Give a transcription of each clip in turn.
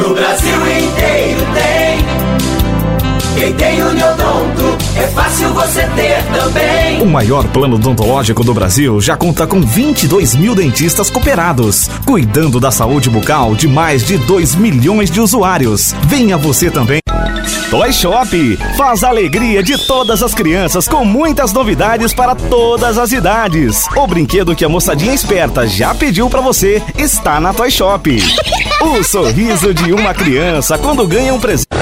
No Brasil inteiro tem. Quem tem Uniodonto, é fácil você ter também. O maior plano odontológico do Brasil já conta com 22 mil dentistas cooperados, cuidando da saúde bucal de mais de 2 milhões de usuários. Venha você também. Toy Shop faz a alegria de todas as crianças com muitas novidades para todas as idades. O brinquedo que a moçadinha esperta já pediu para você está na Toy Shop. O sorriso de uma criança quando ganha um presente.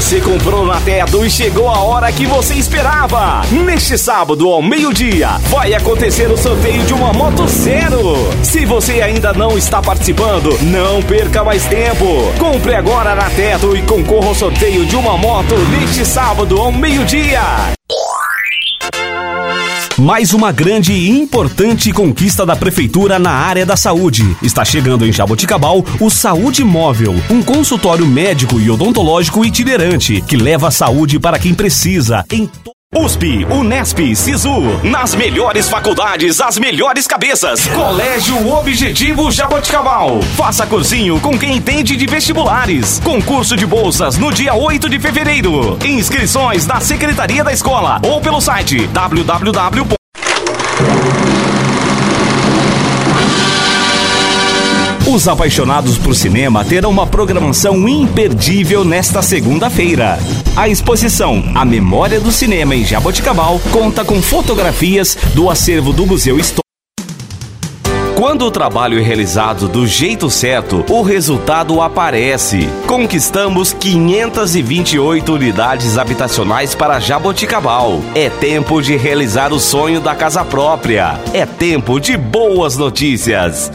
Você comprou na Teto e chegou a hora que você esperava. Neste sábado, ao meio-dia, vai acontecer o sorteio de uma Moto Zero. Se você ainda não está participando, não perca mais tempo. Compre agora na Teto e concorra ao sorteio de uma moto neste sábado, ao meio-dia. Mais uma grande e importante conquista da Prefeitura na área da saúde. Está chegando em Jaboticabal o Saúde Móvel, um consultório médico e odontológico itinerante que leva a saúde para quem precisa em. USP, Unesp, Sisu, nas melhores faculdades, as melhores cabeças. Colégio Objetivo Jaboticabal. Faça cursinho com quem entende de vestibulares. Concurso de bolsas no dia 8 de fevereiro. Inscrições na Secretaria da Escola ou pelo site www. Os apaixonados por cinema terão uma programação imperdível nesta segunda-feira. A exposição A Memória do Cinema em Jaboticabal conta com fotografias do acervo do Museu Histórico. Quando o trabalho é realizado do jeito certo, o resultado aparece. Conquistamos 528 unidades habitacionais para Jaboticabal. É tempo de realizar o sonho da casa própria. É tempo de boas notícias.